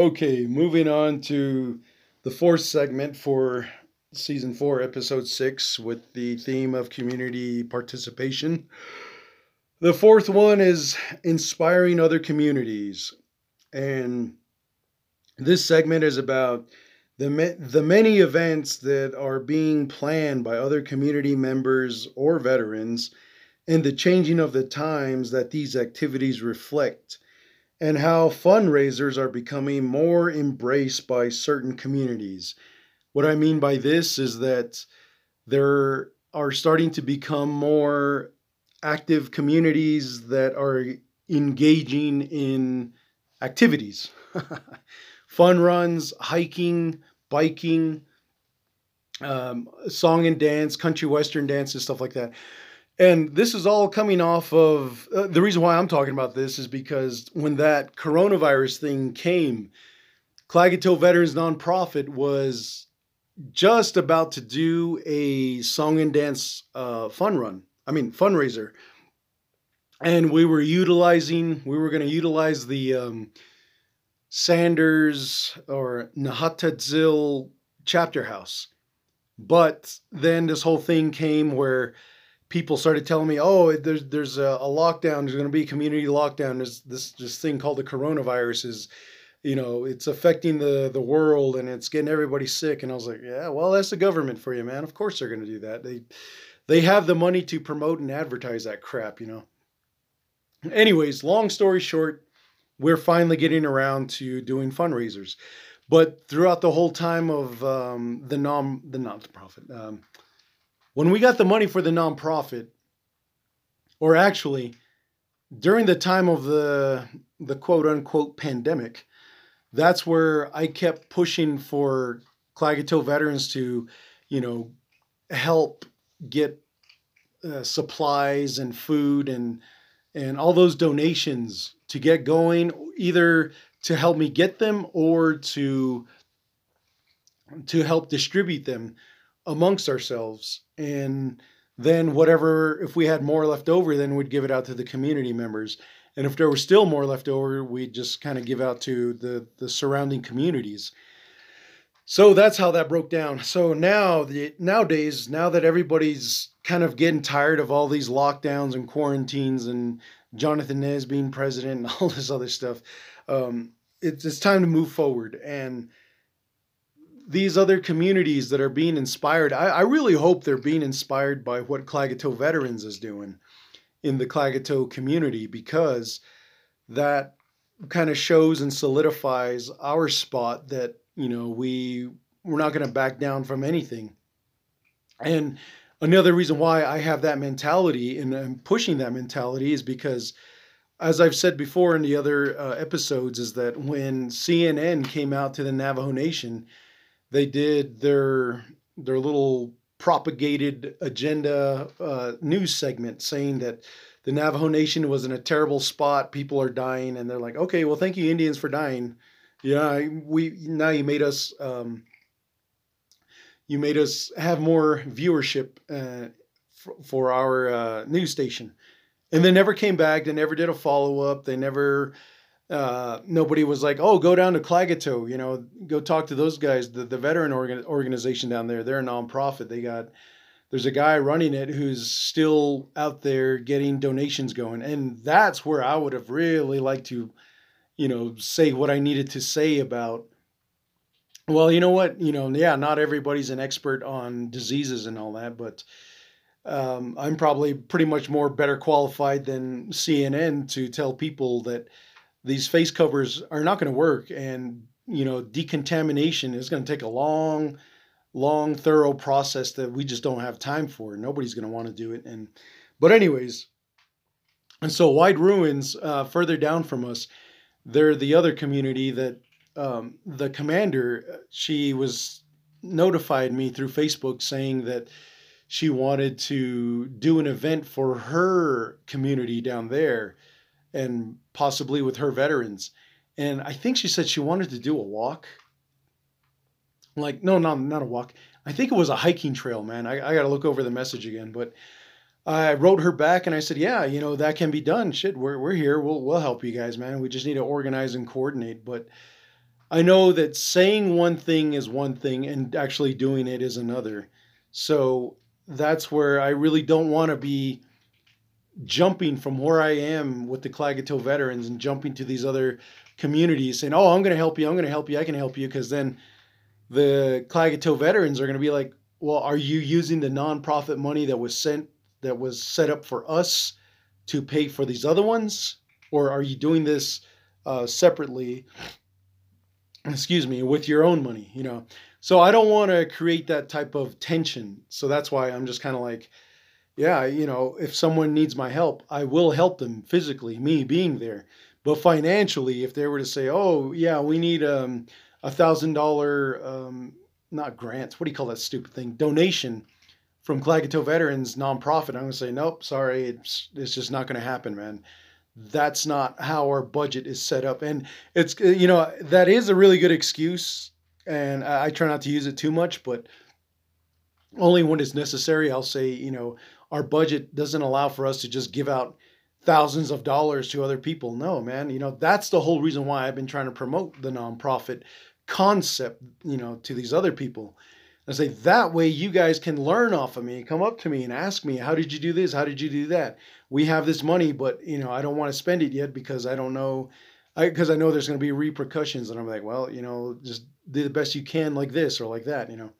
Okay, moving on to the fourth segment for season four, episode six, with the theme of community participation. The fourth one is inspiring other communities. And this segment is about the, the many events that are being planned by other community members or veterans and the changing of the times that these activities reflect and how fundraisers are becoming more embraced by certain communities. What I mean by this is that there are starting to become more active communities that are engaging in activities fun runs, hiking, biking, um, song and dance, country western dances, stuff like that. And this is all coming off of uh, the reason why I'm talking about this is because when that coronavirus thing came, Klagetoh Veterans Nonprofit was just about to do a song and dance uh, fun run. I mean, fundraiser. And we were utilizing, we were going to utilize the um, Sanders or Nahata Dziil chapter house. But then this whole thing came where people started telling me, "Oh, there's there's a, a lockdown. There's going to be a community lockdown. There's this this thing called the coronavirus is, you know, it's affecting the the world and it's getting everybody sick." And I was like, "Yeah, well, that's the government for you, man. Of course they're going to do that. They they have the money to promote and advertise that crap, you know." Anyways, long story short, we're finally getting around to doing fundraisers. But throughout the whole time of um, the non the nonprofit, um, when we got the money for the nonprofit, or actually during the time of the the quote unquote pandemic, that's where I kept pushing for Klagetoh veterans to, you know, help get uh, supplies and food and and all those donations to get going, either to help me get them or to to help distribute them amongst ourselves and then whatever if we had more left over then we'd give it out to the community members. And if there was still more left over we'd just kind of give out to the the surrounding communities. So that's how that broke down. So now the nowadays now that everybody's kind of getting tired of all these lockdowns and quarantines and jonathan nez being president and all this other stuff um, it's, it's time to move forward. And these other communities that are being inspired, I, I really hope they're being inspired by what Klagetoh Veterans is doing in the Klagetoh community because that kind of shows and solidifies our spot that you know we we're not going to back down from anything. And another reason why i have that mentality and i'm pushing that mentality is because as i've said before in the other uh, episodes is that when cnn came out to the navajo nation they did their their little propagated agenda uh, news segment saying that the Navajo Nation was in a terrible spot. People are dying, and they're like, "Okay, well, thank you, Indians, for dying. Yeah, we now you made us um, you made us have more viewership uh, for, for our uh, news station." And they never came back. They never did a follow up. They never uh, nobody was like, "Oh, go down to Klagetoh, you know, go talk to those guys, the the veteran organ, organization down there. They're a nonprofit. They got there's a guy running it who's still out there getting donations going, and that's where I would have really liked to, you know, say what I needed to say about. Well, you know what, you know, yeah, not everybody's an expert on diseases and all that, but. Um, I'm probably pretty much more better qualified than CNN to tell people that these face covers are not going to work and you know decontamination is going to take a long long thorough process that we just don't have time for. Nobody's going to want to do it and but anyways and so wide ruins uh, further down from us they're the other community that um, the commander she was notified me through facebook saying that she wanted to do an event for her community down there and possibly with her veterans. And I think she said she wanted to do a walk. Like, no, not, not a walk. I think it was a hiking trail, man. I, I got to look over the message again. But I wrote her back and I said, yeah, you know, that can be done. Shit, we're, we're here. We'll, we'll help you guys, man. We just need to organize and coordinate. But I know that saying one thing is one thing and actually doing it is another. So that's where I really don't want to be jumping from where I am with the Klagetoh veterans and jumping to these other communities saying, "Oh, I'm going to help you. I'm going to help you. I can help you." Because then the Klagetoh veterans are going to be like, "Well, are you using the nonprofit money that was sent that was set up for us to pay for these other ones, or are you doing this uh, separately?" Excuse me, with your own money, you know. So I don't want to create that type of tension. So that's why I'm just kind of like, yeah, you know, if someone needs my help, I will help them physically, me being there. But financially, if they were to say, "Oh, yeah, we need um, a thousand dollar, um, not grants, what do you call that stupid thing? Donation from Klagetoh Veterans nonprofit," I'm gonna say, "Nope, sorry, it's it's just not gonna happen, man." That's not how our budget is set up, and it's you know that is a really good excuse, and I, I try not to use it too much, but only when it's necessary. I'll say, you know, our budget doesn't allow for us to just give out thousands of dollars to other people. No, man, you know, that's the whole reason why I've been trying to promote the nonprofit concept, you know, to these other people. I say that way you guys can learn off of me, come up to me and ask me, how did you do this? How did you do that? We have this money, but you know, I don't want to spend it yet because I don't know because I, I know there's going to be repercussions and I'm like, well, you know, just do the best you can like this or like that, you know.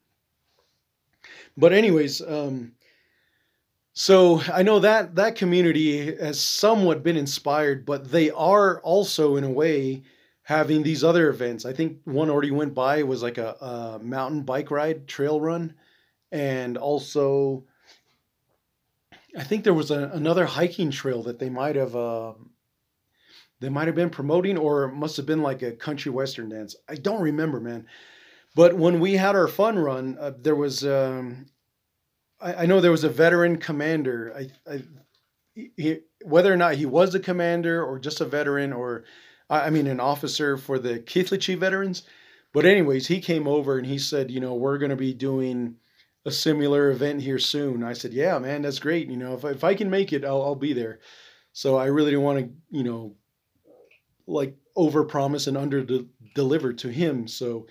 But anyways, um, so I know that that community has somewhat been inspired, but they are also in a way having these other events. I think one already went by was like a, a mountain bike ride, trail run, and also I think there was a, another hiking trail that they might have uh, they might have been promoting, or it must have been like a country western dance. I don't remember, man. But when we had our fun run, uh, there was um, I, I know there was a veteran commander. I, I he, whether or not he was a commander or just a veteran or I mean an officer for the Kinlichee veterans. But anyways, he came over and he said, you know, we're going to be doing a similar event here soon. I said, yeah, man, that's great. You know, if, if I can make it, I'll, I'll be there. So I really didn't want to, you know, like over promise and under de- deliver to him. So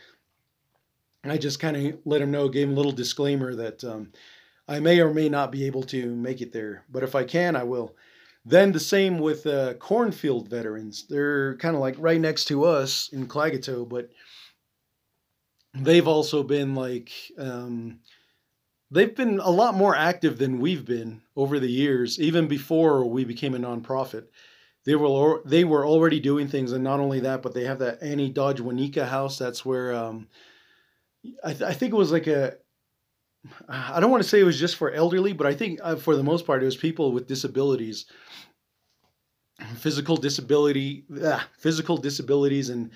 I just kind of let him know, gave him a little disclaimer that, um, I may or may not be able to make it there, but if I can, I will. Then the same with uh, cornfield veterans. They're kind of like right next to us in Klagetoh, but they've also been like um, they've been a lot more active than we've been over the years, even before we became a nonprofit. They were they were already doing things, and not only that, but they have that Annie Dodge Wauneka house. That's where um, I, th- I think it was like a I don't want to say it was just for elderly, but I think uh, for the most part it was people with disabilities, physical disability, ah, physical disabilities and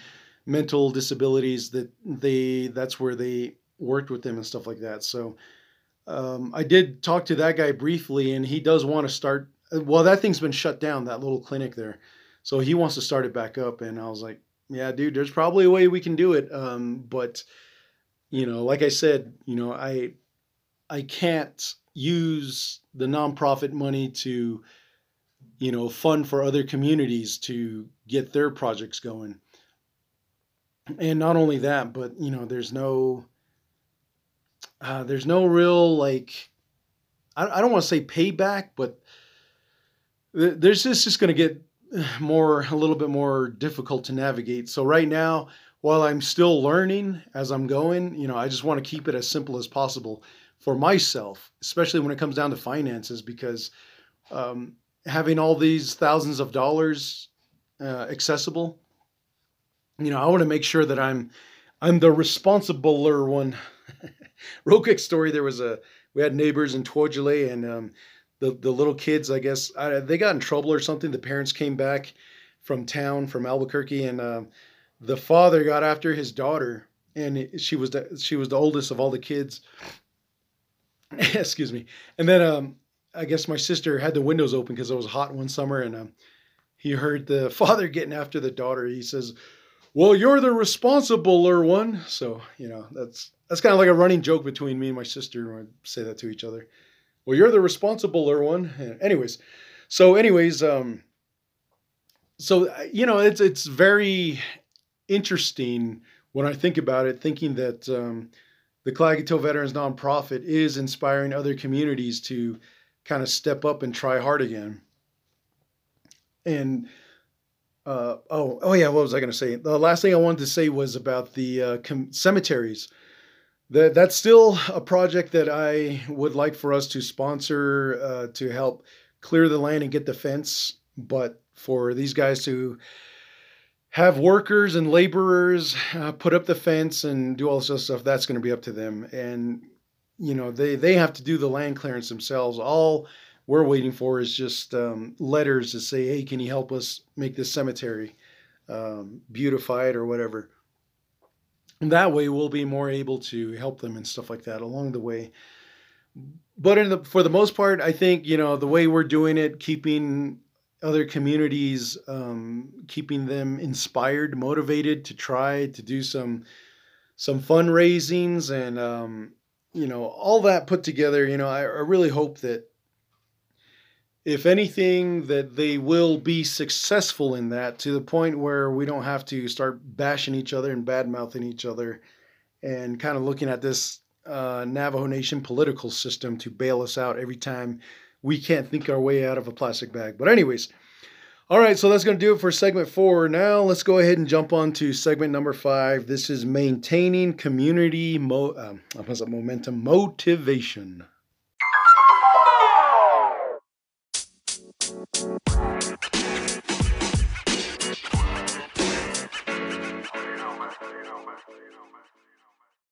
mental disabilities that they that's where they worked with them and stuff like that. So um, I did talk to that guy briefly, and he does want to start. Well, that thing's been shut down, that little clinic there, so he wants to start it back up. And I was like, yeah, dude, there's probably a way we can do it, um, but you know, like I said, you know, I I can't use the nonprofit money to, you know, fund for other communities to get their projects going. And not only that, but you know, there's no, uh, there's no real like, I, I don't want to say payback, but there's just just going to get more a little bit more difficult to navigate. So right now, while I'm still learning as I'm going, you know, I just want to keep it as simple as possible for myself, especially when it comes down to finances, because um, having all these thousands of dollars uh, accessible, you know, I want to make sure that I'm I'm the responsibler one. Real quick story: there was a we had neighbors in Tuojule, and um, the the little kids, I guess, I, they got in trouble or something. The parents came back from town from Albuquerque, and uh, the father got after his daughter, and she was the, she was the oldest of all the kids, excuse me. And then um, I guess my sister had the windows open because it was hot one summer, and um, he heard the father getting after the daughter. He says, "Well, you're the responsibler one." So you know that's that's kind of like a running joke between me and my sister when I say that to each other. Well, you're the responsibler one. Anyways, so anyways, um, so you know it's it's very interesting when I think about it, thinking that um, the Klagetoh Veterans Nonprofit is inspiring other communities to kind of step up and try hard again. And uh, oh, oh yeah, what was I going to say? The last thing I wanted to say was about the uh, com- cemeteries. That that's still a project that I would like for us to sponsor uh, to help clear the land and get the fence. But for these guys to have workers and laborers uh, put up the fence and do all this stuff, that's going to be up to them. And you know they they have to do the land clearance themselves. All we're waiting for is just um, letters to say, hey, can you help us make this cemetery um, beautified or whatever. And that way, we'll be more able to help them and stuff like that along the way. But the, for the most part, I think you know the way we're doing it, keeping other communities, um, keeping them inspired, motivated to try to do some some fundraisings and um, you know all that put together. You know, I, I really hope that if anything, that they will be successful in that to the point where we don't have to start bashing each other and bad mouthing each other and kind of looking at this uh, Navajo Nation political system to bail us out every time we can't think our way out of a plastic bag. But, anyways, all right, so that's going to do it for segment four. Now, let's go ahead and jump on to segment number five. This is maintaining community mo- um, momentum motivation.